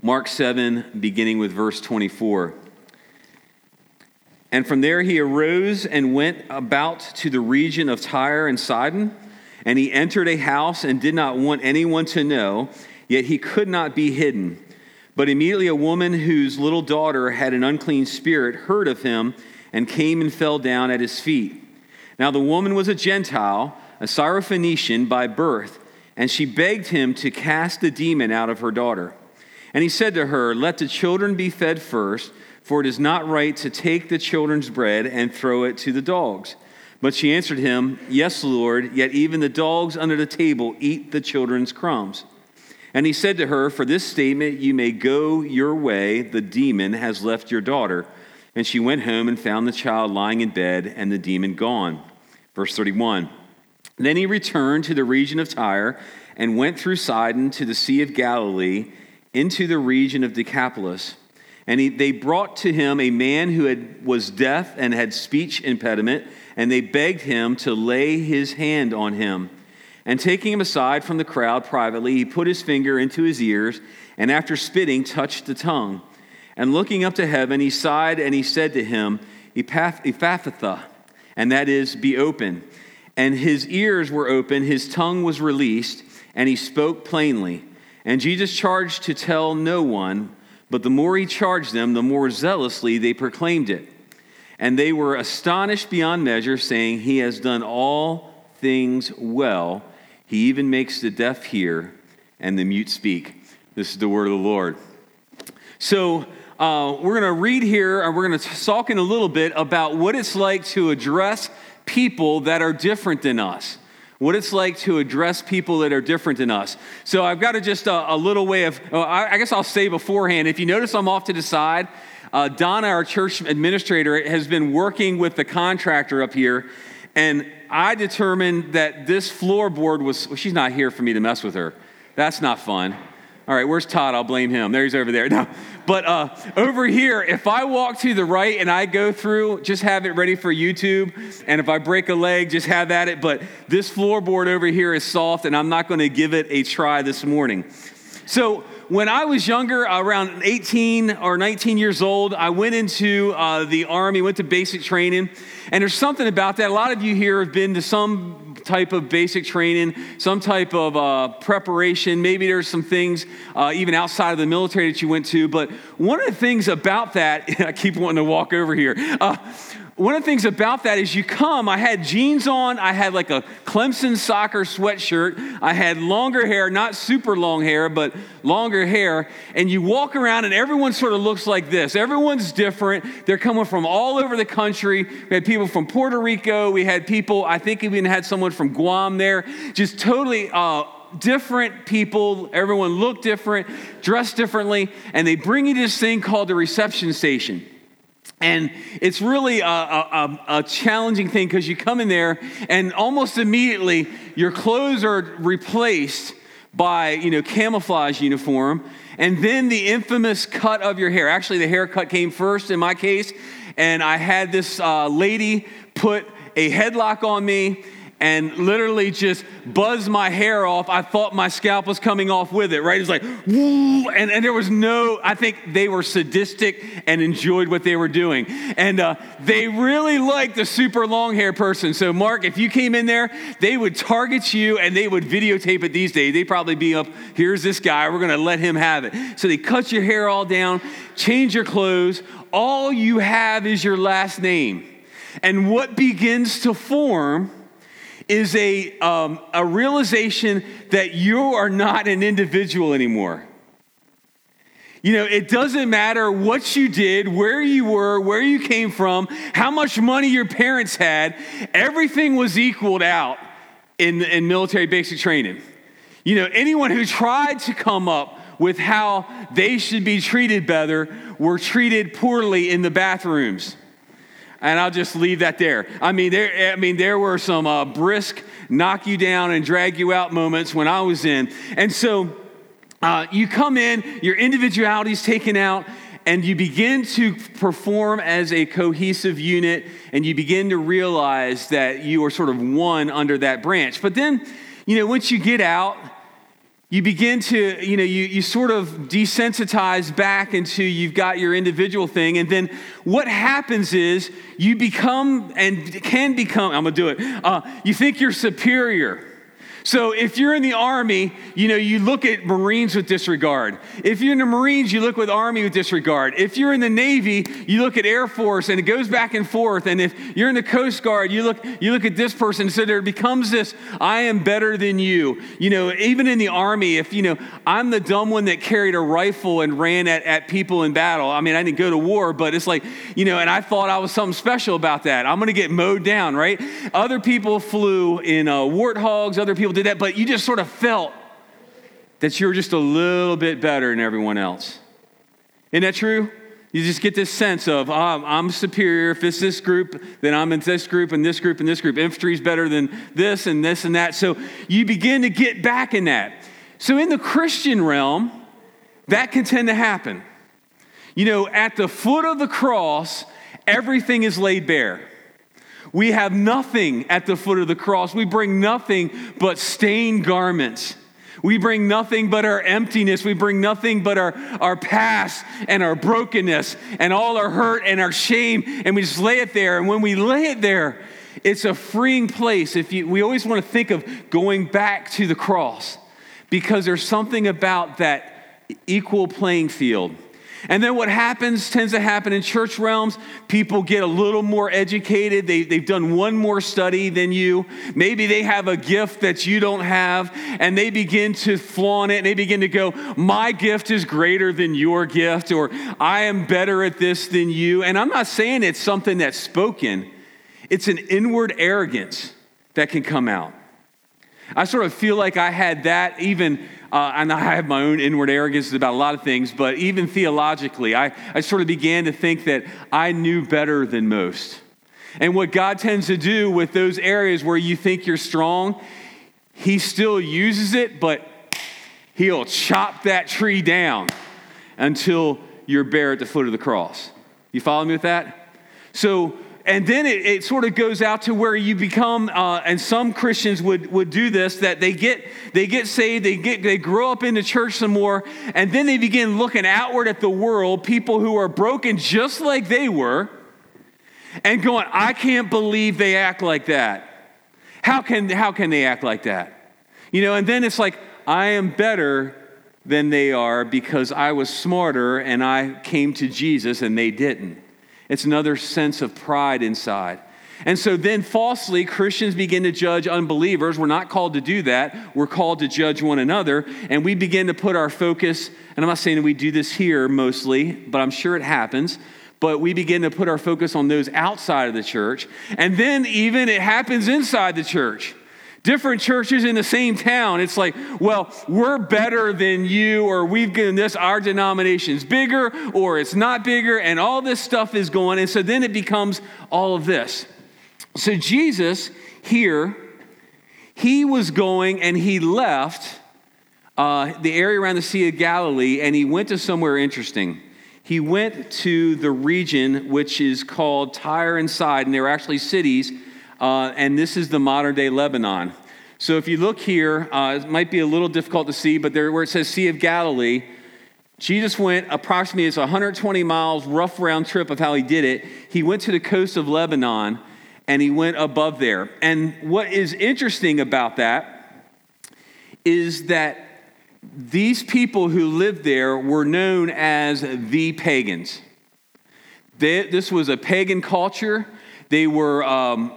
Mark 7, beginning with verse 24. And from there he arose and went about to the region of Tyre and Sidon. And he entered a house and did not want anyone to know, yet he could not be hidden. But immediately a woman whose little daughter had an unclean spirit heard of him and came and fell down at his feet. Now the woman was a Gentile, a Syrophoenician by birth, and she begged him to cast the demon out of her daughter. And he said to her, Let the children be fed first for it is not right to take the children's bread and throw it to the dogs. But she answered him, Yes, Lord, yet even the dogs under the table eat the children's crumbs. And he said to her, For this statement you may go your way, the demon has left your daughter. And she went home and found the child lying in bed and the demon gone. Verse 31. Then he returned to the region of Tyre and went through Sidon to the Sea of Galilee into the region of Decapolis. And he, they brought to him a man who had, was deaf and had speech impediment, and they begged him to lay his hand on him. And taking him aside from the crowd privately, he put his finger into his ears, and after spitting, touched the tongue. And looking up to heaven, he sighed and he said to him, Ephphatha, and that is, be open. And his ears were open, his tongue was released, and he spoke plainly. And Jesus charged to tell no one but the more he charged them, the more zealously they proclaimed it. And they were astonished beyond measure, saying, He has done all things well. He even makes the deaf hear and the mute speak. This is the word of the Lord. So, uh, we're going to read here, and we're going to talk in a little bit about what it's like to address people that are different than us what it's like to address people that are different than us. So I've got to just a, a little way of, oh, I, I, guess I'll say beforehand, if you notice I'm off to the side, uh, Donna, our church administrator, has been working with the contractor up here, and I determined that this floorboard was, well, she's not here for me to mess with her. That's not fun. All right, where's Todd? I'll blame him. There he's over there. No. But uh, over here, if I walk to the right and I go through, just have it ready for YouTube. And if I break a leg, just have at it. But this floorboard over here is soft, and I'm not going to give it a try this morning. So, when I was younger, around 18 or 19 years old, I went into uh, the Army, went to basic training. And there's something about that. A lot of you here have been to some type of basic training, some type of uh, preparation. Maybe there's some things uh, even outside of the military that you went to. But one of the things about that, I keep wanting to walk over here. Uh, one of the things about that is you come, I had jeans on, I had like a Clemson soccer sweatshirt, I had longer hair, not super long hair, but longer hair, and you walk around and everyone sort of looks like this. Everyone's different. They're coming from all over the country. We had people from Puerto Rico, we had people, I think even had someone from Guam there, just totally. Uh, different people, everyone looked different, dressed differently, and they bring you this thing called the reception station. And it's really a, a, a challenging thing because you come in there and almost immediately your clothes are replaced by, you know, camouflage uniform. And then the infamous cut of your hair. Actually, the haircut came first in my case. And I had this uh, lady put a headlock on me and literally just buzzed my hair off. I thought my scalp was coming off with it, right? It was like, woo, and, and there was no, I think they were sadistic and enjoyed what they were doing. And uh, they really liked the super long hair person. So, Mark, if you came in there, they would target you and they would videotape it these days. They'd probably be up, here's this guy, we're gonna let him have it. So they cut your hair all down, change your clothes. All you have is your last name. And what begins to form is a, um, a realization that you are not an individual anymore. You know, it doesn't matter what you did, where you were, where you came from, how much money your parents had, everything was equaled out in, in military basic training. You know, anyone who tried to come up with how they should be treated better were treated poorly in the bathrooms and I'll just leave that there. I mean, there, I mean, there were some uh, brisk knock you down and drag you out moments when I was in. And so uh, you come in, your individuality is taken out, and you begin to perform as a cohesive unit, and you begin to realize that you are sort of one under that branch. But then, you know, once you get out, you begin to, you know, you, you sort of desensitize back into you've got your individual thing. And then what happens is you become and can become, I'm going to do it, uh, you think you're superior. So if you're in the Army, you know, you look at Marines with disregard. If you're in the Marines, you look with Army with disregard. If you're in the Navy, you look at Air Force and it goes back and forth. And if you're in the Coast Guard, you look, you look at this person. So there becomes this, I am better than you. You know, even in the Army, if, you know, I'm the dumb one that carried a rifle and ran at, at people in battle. I mean, I didn't go to war, but it's like, you know, and I thought I was something special about that. I'm going to get mowed down, right? Other people flew in uh, warthogs, other people did that, but you just sort of felt that you're just a little bit better than everyone else. Isn't that true? You just get this sense of, oh, I'm superior. If it's this group, then I'm in this group and this group and this group. Infantry is better than this and this and that. So you begin to get back in that. So in the Christian realm, that can tend to happen. You know, at the foot of the cross, everything is laid bare. We have nothing at the foot of the cross. We bring nothing but stained garments. We bring nothing but our emptiness. We bring nothing but our, our past and our brokenness and all our hurt and our shame. And we just lay it there. And when we lay it there, it's a freeing place. If you, we always want to think of going back to the cross because there's something about that equal playing field and then what happens, tends to happen in church realms, people get a little more educated. They, they've done one more study than you. Maybe they have a gift that you don't have, and they begin to flaunt it. And they begin to go, My gift is greater than your gift, or I am better at this than you. And I'm not saying it's something that's spoken, it's an inward arrogance that can come out. I sort of feel like I had that even uh, and I have my own inward arrogance about a lot of things, but even theologically, I, I sort of began to think that I knew better than most. And what God tends to do with those areas where you think you're strong, He still uses it, but He'll chop that tree down until you're bare at the foot of the cross. You follow me with that? So, and then it, it, sort of goes out to where you become uh, and some christians would, would do this that they get they get saved they get they grow up in the church some more and then they begin looking outward at the world people who are broken just like they were and going i can't believe they act like that. How can how can they act like that? You know and then it's like i am better than they are because i was smarter and i came to jesus and they didn't it's another sense of pride inside. And so then falsely, Christians begin to judge unbelievers. We're not called to do that. We're called to judge one another. And we begin to put our focus, and I'm not saying that we do this here mostly, but I'm sure it happens. But we begin to put our focus on those outside of the church. And then even it happens inside the church different churches in the same town. It's like, well, we're better than you, or we've given this, our denomination's bigger, or it's not bigger, and all this stuff is going. And so then it becomes all of this. So Jesus here, he was going and he left uh, the area around the Sea of Galilee and he went to somewhere interesting. He went to the region which is called Tyre and Sidon, and they were actually cities uh, and this is the modern day Lebanon. So if you look here, uh, it might be a little difficult to see, but there where it says Sea of Galilee, Jesus went approximately, it's 120 miles, rough round trip of how he did it. He went to the coast of Lebanon and he went above there. And what is interesting about that is that these people who lived there were known as the pagans. They, this was a pagan culture. They were um,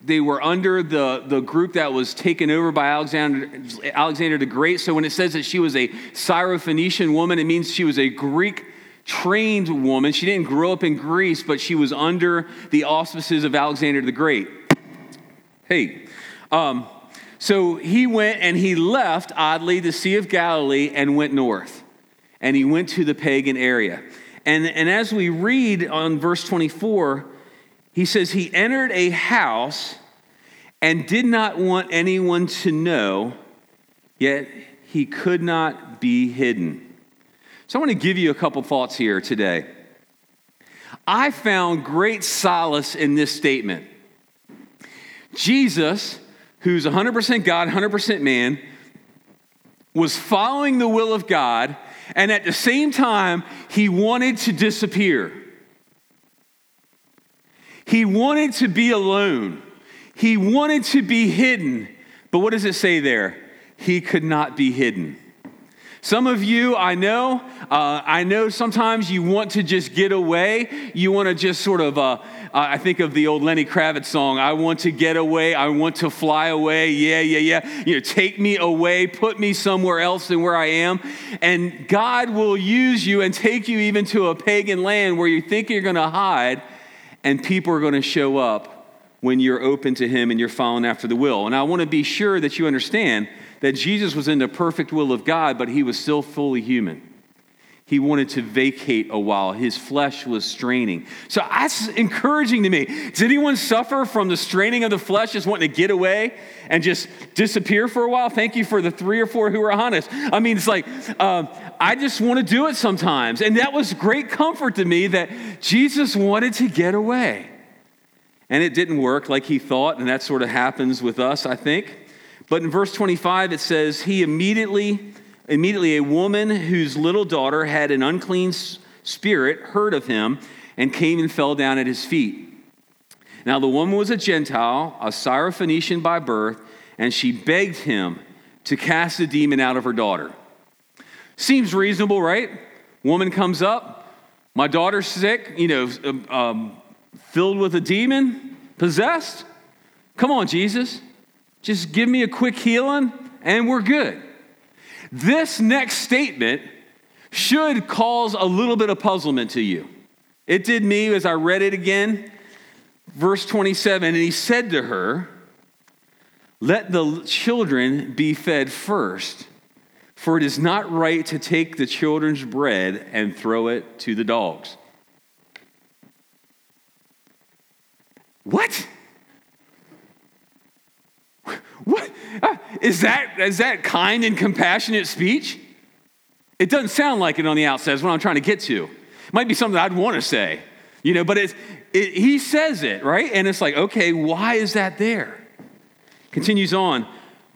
they were under the, the group that was taken over by Alexander, Alexander the Great. So when it says that she was a Syrophoenician woman, it means she was a Greek trained woman. She didn't grow up in Greece, but she was under the auspices of Alexander the Great. Hey, um, so he went and he left, oddly, the Sea of Galilee and went north. And he went to the pagan area. And, and as we read on verse 24, he says, He entered a house and did not want anyone to know, yet he could not be hidden. So I want to give you a couple thoughts here today. I found great solace in this statement. Jesus, who's 100% God, 100% man, was following the will of God, and at the same time, he wanted to disappear. He wanted to be alone. He wanted to be hidden. But what does it say there? He could not be hidden. Some of you, I know, uh, I know sometimes you want to just get away. You want to just sort of, uh, I think of the old Lenny Kravitz song, I want to get away. I want to fly away. Yeah, yeah, yeah. You know, take me away, put me somewhere else than where I am. And God will use you and take you even to a pagan land where you think you're going to hide, and people are going to show up when you're open to Him and you're following after the will. And I want to be sure that you understand that Jesus was in the perfect will of God, but he was still fully human. He wanted to vacate a while. His flesh was straining. So that's encouraging to me. Does anyone suffer from the straining of the flesh, just wanting to get away and just disappear for a while? Thank you for the three or four who are honest. I mean, it's like, uh, I just want to do it sometimes. And that was great comfort to me that Jesus wanted to get away. And it didn't work like he thought, and that sort of happens with us, I think. But in verse 25, it says, He immediately, immediately, a woman whose little daughter had an unclean spirit heard of him and came and fell down at his feet. Now, the woman was a Gentile, a Syrophoenician by birth, and she begged him to cast the demon out of her daughter. Seems reasonable, right? Woman comes up, my daughter's sick, you know, um, um filled with a demon, possessed. Come on, Jesus. Just give me a quick healing and we're good. This next statement should cause a little bit of puzzlement to you. It did me as I read it again. Verse 27 And he said to her, Let the children be fed first, for it is not right to take the children's bread and throw it to the dogs. What? What? Uh, is that, is that kind and compassionate speech? It doesn't sound like it on the outset, is what I'm trying to get to. It might be something I'd want to say, you know, but it's, it, he says it, right? And it's like, okay, why is that there? Continues on.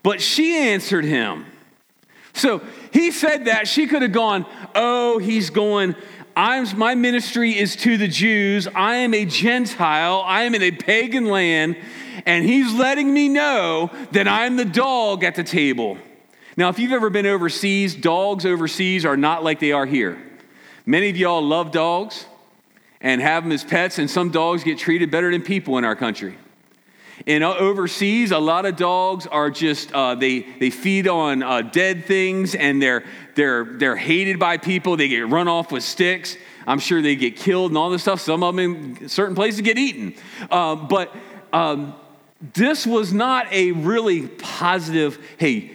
But she answered him. So he said that. She could have gone, oh, he's going, I'm, my ministry is to the Jews. I am a Gentile. I am in a pagan land and he's letting me know that I'm the dog at the table. Now, if you've ever been overseas, dogs overseas are not like they are here. Many of y'all love dogs and have them as pets, and some dogs get treated better than people in our country. And overseas, a lot of dogs are just, uh, they, they feed on uh, dead things and they're, they're, they're hated by people. They get run off with sticks. I'm sure they get killed and all this stuff. Some of them in certain places get eaten. Uh, but um, this was not a really positive, hey,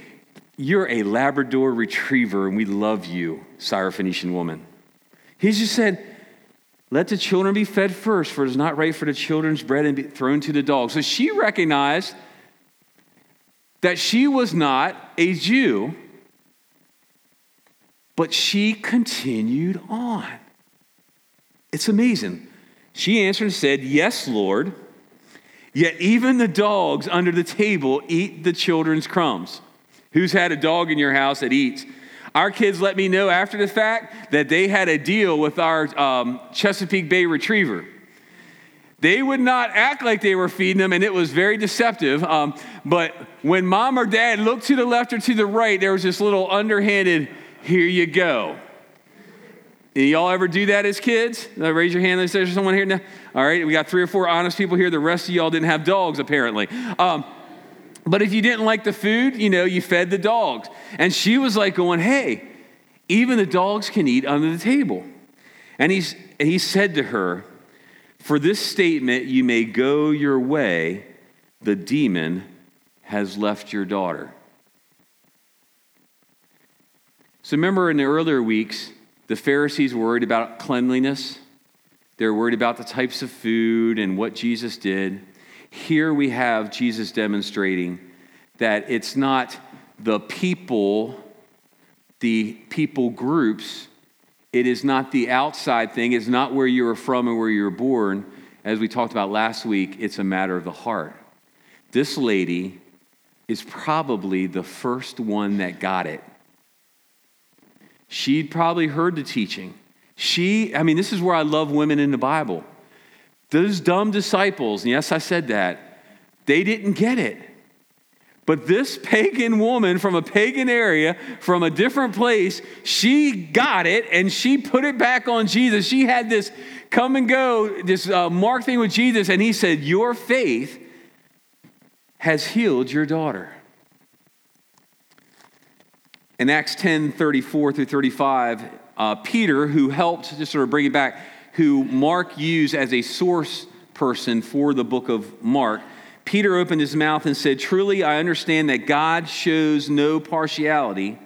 you're a Labrador retriever and we love you, Syrophoenician woman. He just said, let the children be fed first, for it is not right for the children's bread and be thrown to the dogs. So she recognized that she was not a Jew, but she continued on. It's amazing. She answered and said, Yes, Lord. Yet even the dogs under the table eat the children's crumbs. Who's had a dog in your house that eats? Our kids let me know after the fact that they had a deal with our um, Chesapeake Bay Retriever. They would not act like they were feeding them, and it was very deceptive. Um, but when mom or dad looked to the left or to the right, there was this little underhanded, here you go. Y'all ever do that as kids? Uh, raise your hand. And say there's someone here now. All right, we got three or four honest people here. The rest of y'all didn't have dogs, apparently. Um, but if you didn't like the food, you know, you fed the dogs. And she was like going, hey, even the dogs can eat under the table. And he's, and he said to her, For this statement, you may go your way. The demon has left your daughter. So remember in the earlier weeks, the Pharisees worried about cleanliness. They're worried about the types of food and what Jesus did. Here we have Jesus demonstrating that it's not the people, the people groups, it is not the outside thing, it's not where you were from and where you were born. As we talked about last week, it's a matter of the heart. This lady is probably the first one that got it She'd probably heard the teaching. She, I mean, this is where I love women in the Bible. Those dumb disciples, and yes, I said that, they didn't get it. But this pagan woman from a pagan area, from a different place, she got it and she put it back on Jesus. She had this come and go, this uh, mark thing with Jesus, and he said, Your faith has healed your daughter. In Acts 10 34 through 35, uh, Peter, who helped, just sort of bring it back, who Mark used as a source person for the book of Mark, Peter opened his mouth and said, Truly, I understand that God shows no partiality,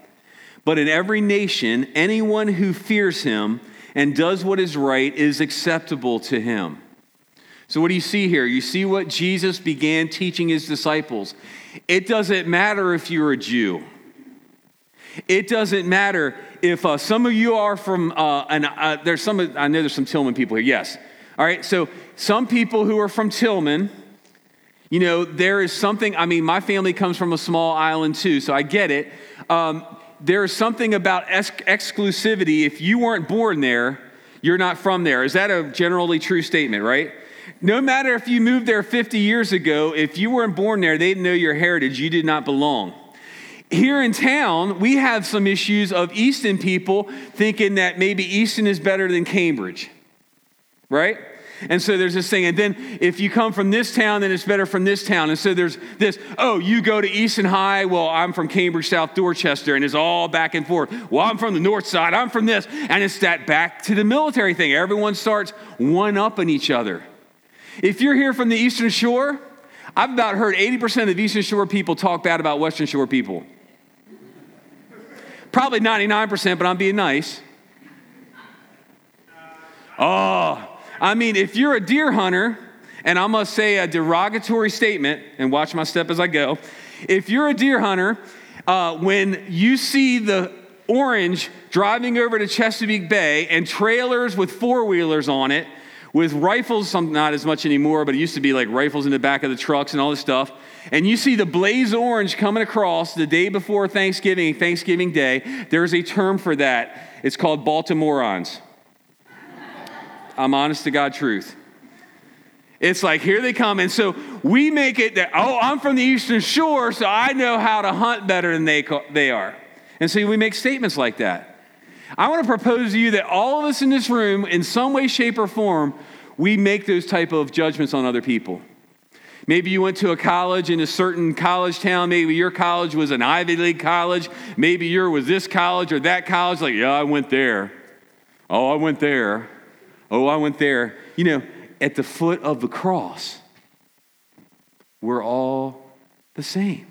but in every nation, anyone who fears him and does what is right is acceptable to him. So, what do you see here? You see what Jesus began teaching his disciples. It doesn't matter if you're a Jew. It doesn't matter if uh, some of you are from, uh, and uh, there's some, I know there's some Tilghman people here, yes. All right, so some people who are from Tilghman, you know, there is something, I mean, my family comes from a small island too, so I get it. Um, there is something about ex- exclusivity. If you weren't born there, you're not from there. Is that a generally true statement, right? No matter if you moved there 50 years ago, if you weren't born there, they didn't know your heritage. You did not belong. Here in town, we have some issues of Easton people thinking that maybe Easton is better than Cambridge, right? And so there's this thing. And then if you come from this town, then it's better from this town. And so there's this, oh, you go to Easton High. Well, I'm from Cambridge, South Dorchester. And it's all back and forth. Well, I'm from the north side. I'm from this. And it's that back to the military thing. Everyone starts one upping each other. If you're here from the Eastern Shore, I've about heard 80% of Eastern Shore people talk bad about Western Shore people. Probably 99%, but I'm being nice. Oh, I mean, if you're a deer hunter, and I must say a derogatory statement, and watch my step as I go. If you're a deer hunter, uh, when you see the orange driving over to Chesapeake Bay and trailers with four wheelers on it, with rifles, some not as much anymore, but it used to be like rifles in the back of the trucks and all this stuff. And you see the blaze orange coming across the day before Thanksgiving, Thanksgiving Day. There's a term for that. It's called Baltimoreans. I'm honest to God truth. It's like, here they come. And so we make it that, oh, I'm from the Eastern Shore, so I know how to hunt better than they, they are. And so we make statements like that. I want to propose to you that all of us in this room, in some way, shape, or form, we make those type of judgments on other people. Maybe you went to a college in a certain college town. Maybe your college was an Ivy League college. Maybe yours was this college or that college. Like, yeah, I went there. Oh, I went there. Oh, I went there. You know, at the foot of the cross, we're all the same.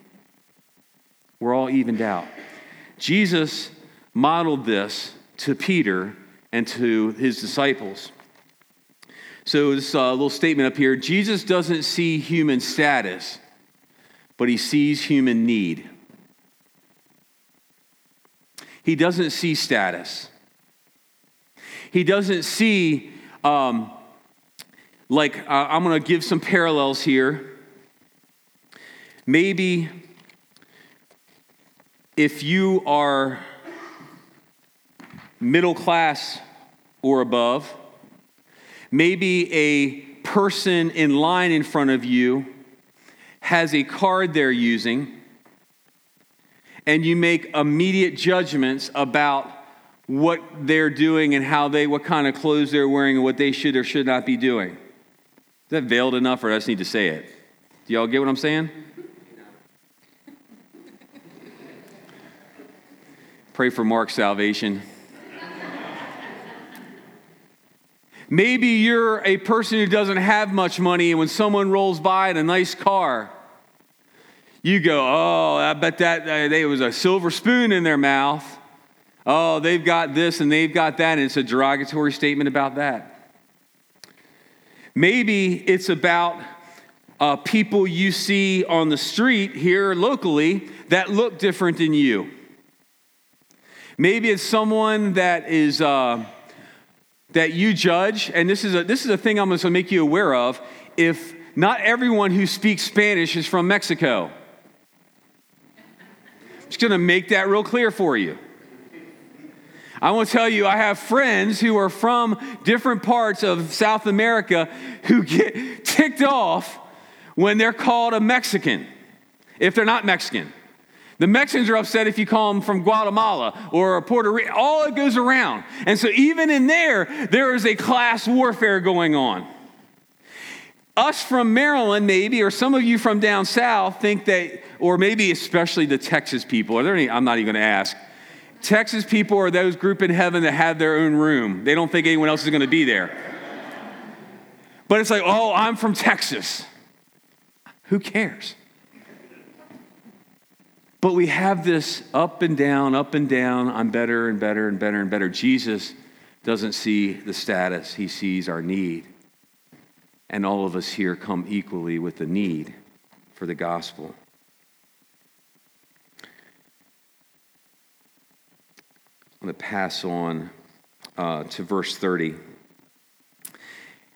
We're all evened out. Jesus modeled this to Peter and to his disciples. So, this uh, little statement up here Jesus doesn't see human status, but he sees human need. He doesn't see status. He doesn't see, um, like, uh, I'm going to give some parallels here. Maybe if you are middle class or above, maybe a person in line in front of you has a card they're using, and you make immediate judgments about what they're doing and how they, what kind of clothes they're wearing and what they should or should not be doing. Is that veiled enough, or I just need to say it? Do y'all get what I'm saying? Pray for Mark's salvation. Maybe you're a person who doesn't have much money, and when someone rolls by in a nice car, you go, Oh, I bet that uh, there was a silver spoon in their mouth oh, they've got this and they've got that, and it's a derogatory statement about that. Maybe it's about uh, people you see on the street here locally that look different than you. Maybe it's someone that is uh, that you judge, and this is a, this is a thing I'm going to make you aware of. If not everyone who speaks Spanish is from Mexico, I'm just going to make that real clear for you. I want to tell you, I have friends who are from different parts of South America who get ticked off when they're called a Mexican, if they're not Mexican. The Mexicans are upset if you call them from Guatemala or Puerto Rico. All it goes around. And so, even in there, there is a class warfare going on. Us from Maryland, maybe, or some of you from down south think that, or maybe especially the Texas people. Are there any? I'm not even going to ask. Texas people are those group in heaven that have their own room. They don't think anyone else is going to be there. But it's like, oh, I'm from Texas. Who cares? But we have this up and down, up and down. I'm better and better and better and better. Jesus doesn't see the status, he sees our need. And all of us here come equally with the need for the gospel. I'm going to pass on uh, to verse 30.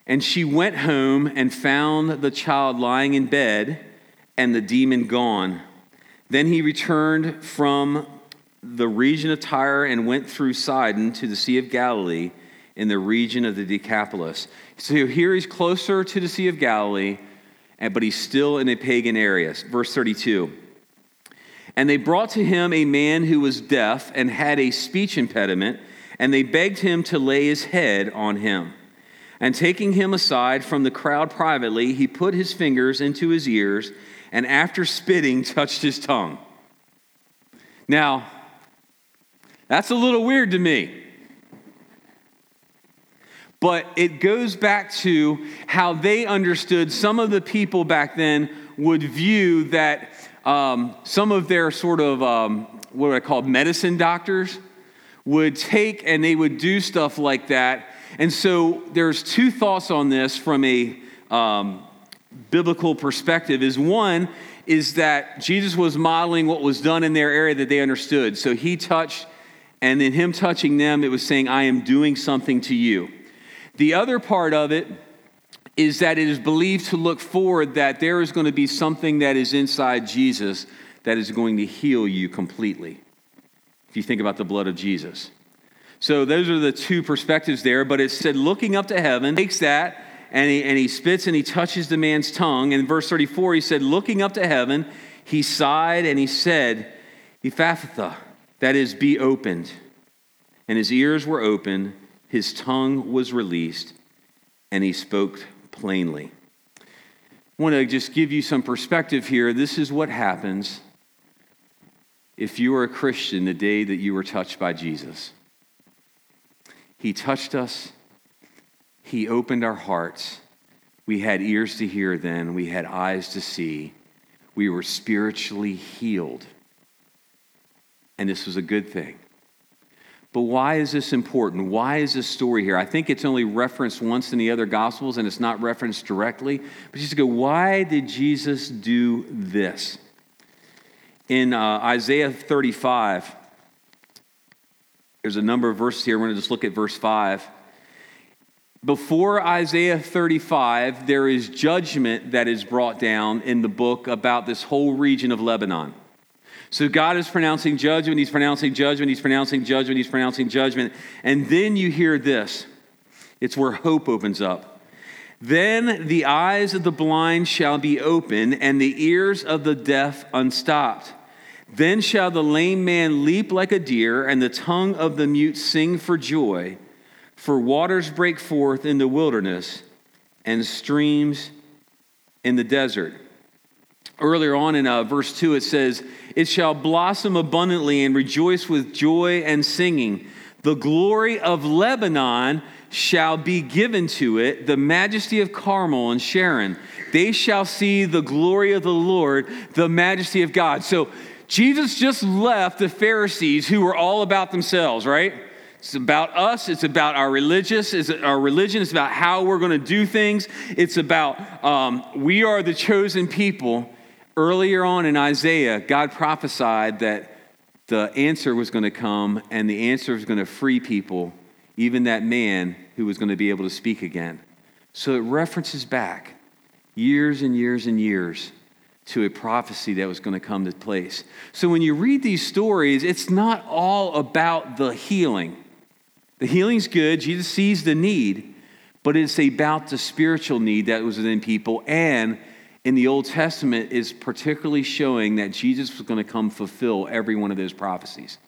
And she went home and found the child lying in bed and the demon gone. Then he returned from the region of Tyre and went through Sidon to the Sea of Galilee in the region of the Decapolis. So here he's closer to the Sea of Galilee, but he's still in a pagan area. Verse 32. And they brought to him a man who was deaf and had a speech impediment, and they begged him to lay his head on him. And taking him aside from the crowd privately, he put his fingers into his ears and after spitting, touched his tongue. Now, that's a little weird to me. But it goes back to how they understood some of the people back then would view that um, some of their sort of um, what I call medicine doctors would take and they would do stuff like that. And so there's two thoughts on this from a um, biblical perspective is one is that Jesus was modeling what was done in their area that they understood. So he touched, and in him touching them, it was saying, I am doing something to you. The other part of it is that it is believed to look forward that there is going to be something that is inside Jesus that is going to heal you completely. If you think about the blood of Jesus. So those are the two perspectives there, but it said looking up to heaven takes that and he, and he spits and he touches the man's tongue. And in verse 34, he said, Looking up to heaven, he sighed and he said, Ephphatha, that is, be opened. And his ears were open, his tongue was released, and he spoke plainly. I want to just give you some perspective here. This is what happens if you are a Christian the day that you were touched by Jesus. He touched us he opened our hearts. We had ears to hear then, we had eyes to see. We were spiritually healed. And this was a good thing. But why is this important? Why is this story here? I think it's only referenced once in the other Gospels and it's not referenced directly. But you just go, why did Jesus do this? In uh, Isaiah 35, there's a number of verses here. We're going to just look at verse 5. Before Isaiah 35, there is judgment that is brought down in the book about this whole region of Lebanon. So God is pronouncing judgment, He's pronouncing judgment, He's pronouncing judgment, He's pronouncing judgment. And then you hear this it's where hope opens up. Then the eyes of the blind shall be open, and the ears of the deaf unstopped. Then shall the lame man leap like a deer, and the tongue of the mute sing for joy. For waters break forth in the wilderness and streams in the desert. Earlier on in uh, verse 2, it says, It shall blossom abundantly and rejoice with joy and singing. The glory of Lebanon shall be given to it, the majesty of Carmel and Sharon. They shall see the glory of the Lord, the majesty of God. So Jesus just left the Pharisees who were all about themselves, right? It's about us. It's about our religious. It's our religion. It's about how we're going to do things. It's about um, we are the chosen people. Earlier on in Isaiah, God prophesied that the answer was going to come, and the answer was going to free people, even that man who was going to be able to speak again. So it references back years and years and years to a prophecy that was going to come to place. So when you read these stories, it's not all about the healing. The healing's good. Jesus sees the need, but it's about the spiritual need that was within people. And in the Old Testament is particularly showing that Jesus was going to come fulfill every one of those prophecies.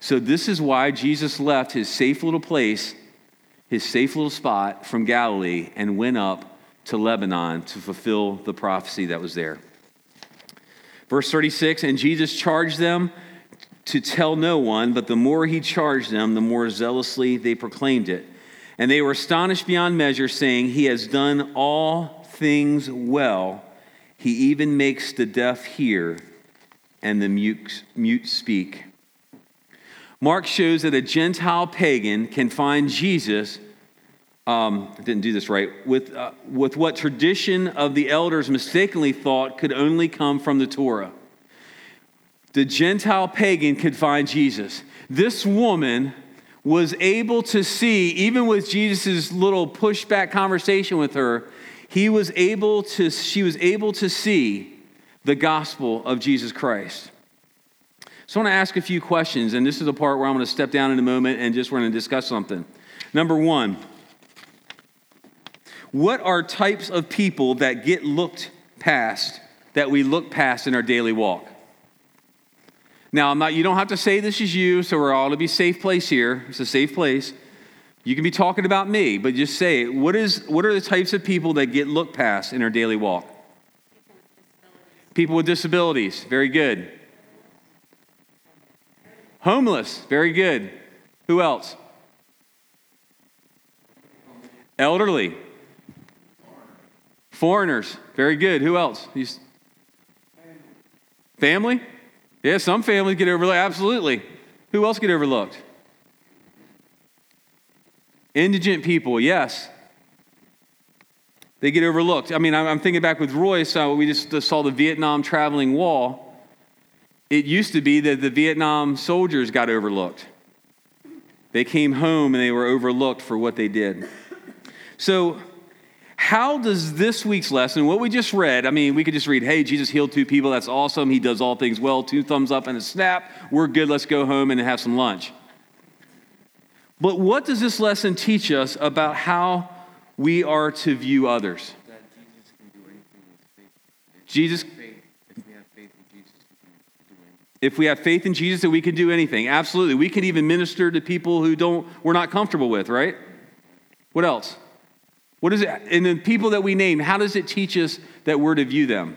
So, this is why Jesus left his safe little place, his safe little spot from Galilee, and went up to Lebanon to fulfill the prophecy that was there. Verse 36 And Jesus charged them to tell no one, but the more he charged them, the more zealously they proclaimed it. And they were astonished beyond measure, saying, He has done all things well. He even makes the deaf hear and the mute, mute speak. Mark shows that a Gentile pagan can find Jesus. Um, I didn't do this right. With, uh, with what tradition of the elders mistakenly thought could only come from the Torah the Gentile pagan could find Jesus. This woman was able to see, even with Jesus' little pushback conversation with her, he was able to, she was able to see the gospel of Jesus Christ. So I want to ask a few questions, and this is the part where I'm going to step down in a moment and just we're going to discuss something. Number one, what are types of people that get looked past, that we look past in our daily walk? Now, I'm not, you don't have to say this is you, so we're all to be safe place here. It's a safe place. You can be talking about me, but just say it. What, is, what are the types of people that get looked past in our daily walk? People with disabilities. Very good. Homeless. Very good. Who else? Elderly. Foreigners. Very good. Who else? These family? Yeah, some families get overlooked. Absolutely. Who else get overlooked? Indigent people, yes. They get overlooked. I mean, I'm thinking back with Royce, we just saw the Vietnam traveling wall. It used to be that the Vietnam soldiers got overlooked. They came home and they were overlooked for what they did. So, how does this week's lesson, what we just read, I mean, we could just read, hey, Jesus healed two people, that's awesome. He does all things well, two thumbs up and a snap. We're good, let's go home and have some lunch. But what does this lesson teach us about how we are to view others? That Jesus can do anything with faith. Jesus. If we have faith in Jesus, that we can do anything. Absolutely. We can even minister to people who don't, we're not comfortable with, right? What else? What is it? And the people that we name, how does it teach us that we're to view them?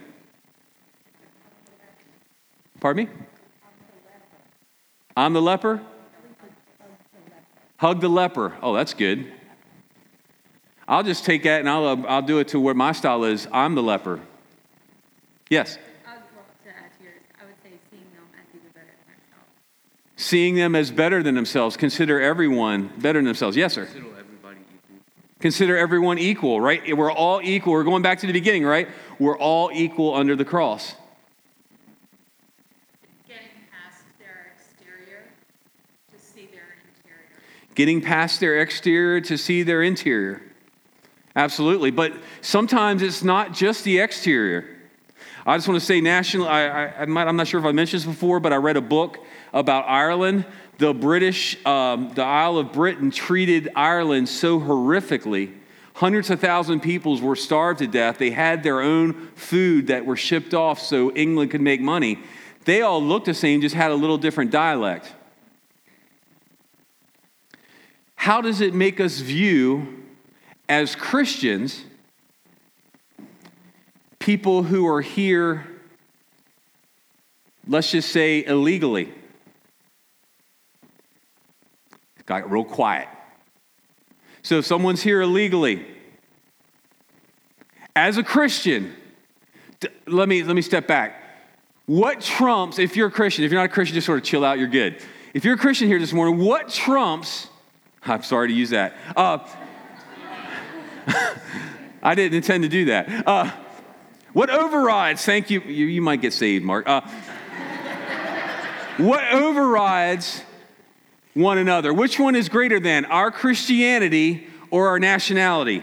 Pardon me? I'm the leper? Hug the leper. Oh, that's good. I'll just take that and I'll, uh, I'll do it to where my style is. I'm the leper. Yes? Seeing them as better than themselves. Consider everyone better than themselves. Yes, sir. Consider everyone equal, right? We're all equal. We're going back to the beginning, right? We're all equal under the cross. Getting past their exterior to see their interior. Getting past their exterior to see their interior. Absolutely. But sometimes it's not just the exterior. I just want to say, national, I, I, I'm not sure if I mentioned this before, but I read a book about Ireland the British, um, the Isle of Britain treated Ireland so horrifically. Hundreds of thousands of people were starved to death. They had their own food that were shipped off so England could make money. They all looked the same, just had a little different dialect. How does it make us view, as Christians, people who are here, let's just say illegally? Got real quiet. So if someone's here illegally, as a Christian, let me, let me step back. What trumps, if you're a Christian, if you're not a Christian, just sort of chill out, you're good. If you're a Christian here this morning, what trumps, I'm sorry to use that. Uh, I didn't intend to do that. Uh, what overrides, thank you, you, you might get saved, Mark. Uh, what overrides one another. Which one is greater than, our Christianity or our nationality?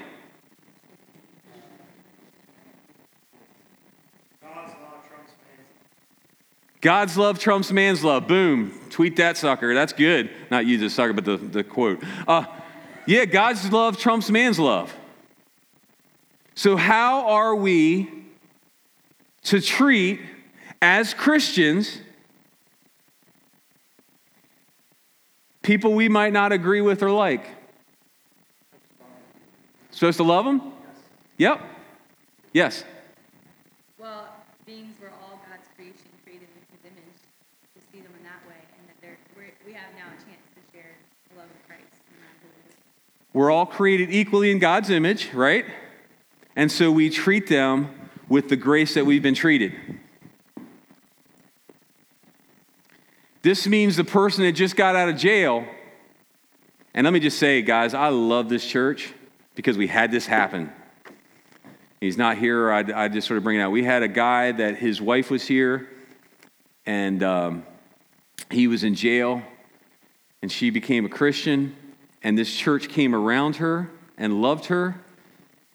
God's love trumps man's love. Boom. Tweet that sucker. That's good. Not you, the sucker, but the, the quote. Uh, yeah, God's love trumps man's love. So, how are we to treat, as Christians, people we might not agree with or like? Supposed to love them? Yep. Yes. Well, beings were all God's creation, created in His image, to see them in that way, and that we have now a chance to share the love of Christ. no matter who it is. We're all created equally in God's image, right? And so we treat them with the grace that we've been treated. This means the person that just got out of jail, and let me just say, guys, I love this church because we had this happen. He's not here. I, I just sort of bring it out. We had a guy that his wife was here, and um, he was in jail, and she became a Christian, and this church came around her and loved her.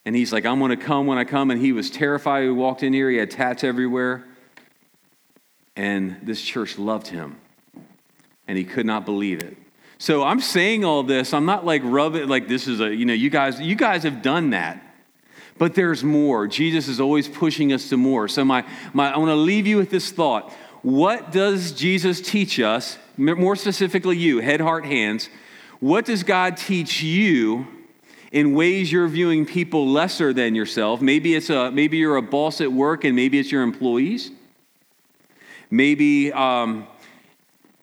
And he's like, I'm going to come when I come. And he was terrified. He walked in here, he had tats everywhere. And this church loved him, and he could not believe it. So I'm saying all this. I'm not like rubbing like this is a you know you guys you guys have done that, but there's more. Jesus is always pushing us to more. So my my I want to leave you with this thought. What does Jesus teach us? More specifically, you head, heart, hands. What does God teach you? in ways you're viewing people lesser than yourself. Maybe it's a maybe you're a boss at work, and maybe it's your employees. Maybe um,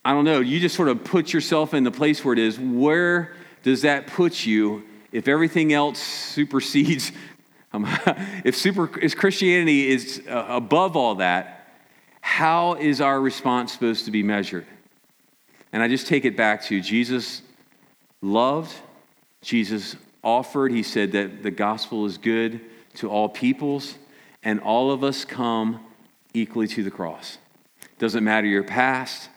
I don't know. You just sort of put yourself in the place where it is. Where does that put you if everything else supersedes? Um, if super if Christianity is uh, above all that, how is our response supposed to be measured? And I just take it back to Jesus loved, Jesus offered. He said that the gospel is good to all peoples, and all of us come equally to the cross. Doesn't matter your past,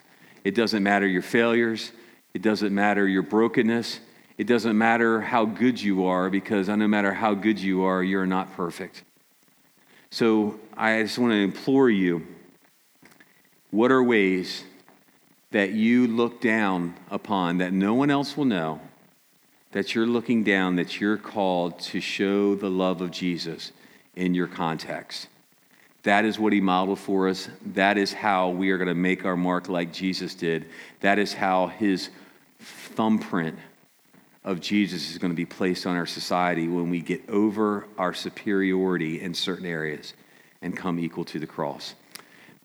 it doesn't matter your failures, it doesn't matter your brokenness, it doesn't matter how good you are, because no matter how good you are, you're not perfect. So I just want to implore you what are ways that you look down upon that no one else will know? that you're looking down, that you're called to show the love of Jesus in your context. That is what he modeled for us. That is how we are going to make our mark like Jesus did. That is how his thumbprint of Jesus is going to be placed on our society when we get over our superiority in certain areas and come equal to the cross.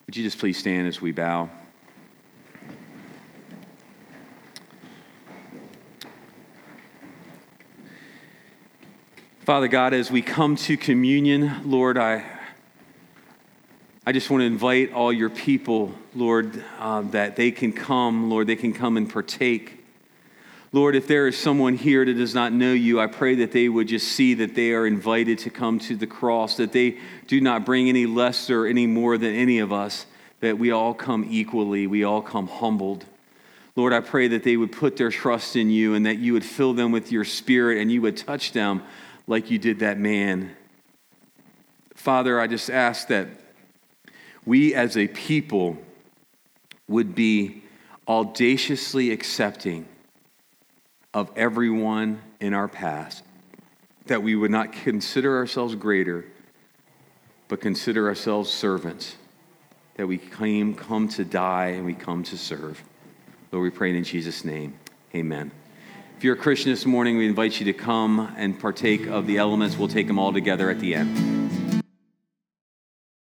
Would you just please stand as we bow? Father God, as we come to communion, Lord, I, I just want to invite all your people, Lord, uh, that they can come, Lord, they can come and partake. Lord, if there is someone here that does not know you, I pray that they would just see that they are invited to come to the cross, that they do not bring any lesser, any more than any of us, that we all come equally, we all come humbled. Lord, I pray that they would put their trust in you and that you would fill them with your spirit and you would touch them like you did that man. Father, I just ask that we as a people would be audaciously accepting of everyone in our past, that we would not consider ourselves greater, but consider ourselves servants, that we came, come to die and we come to serve. Lord, we pray in Jesus' name. Amen. If you're a Christian this morning, we invite you to come and partake of the elements. We'll take them all together at the end.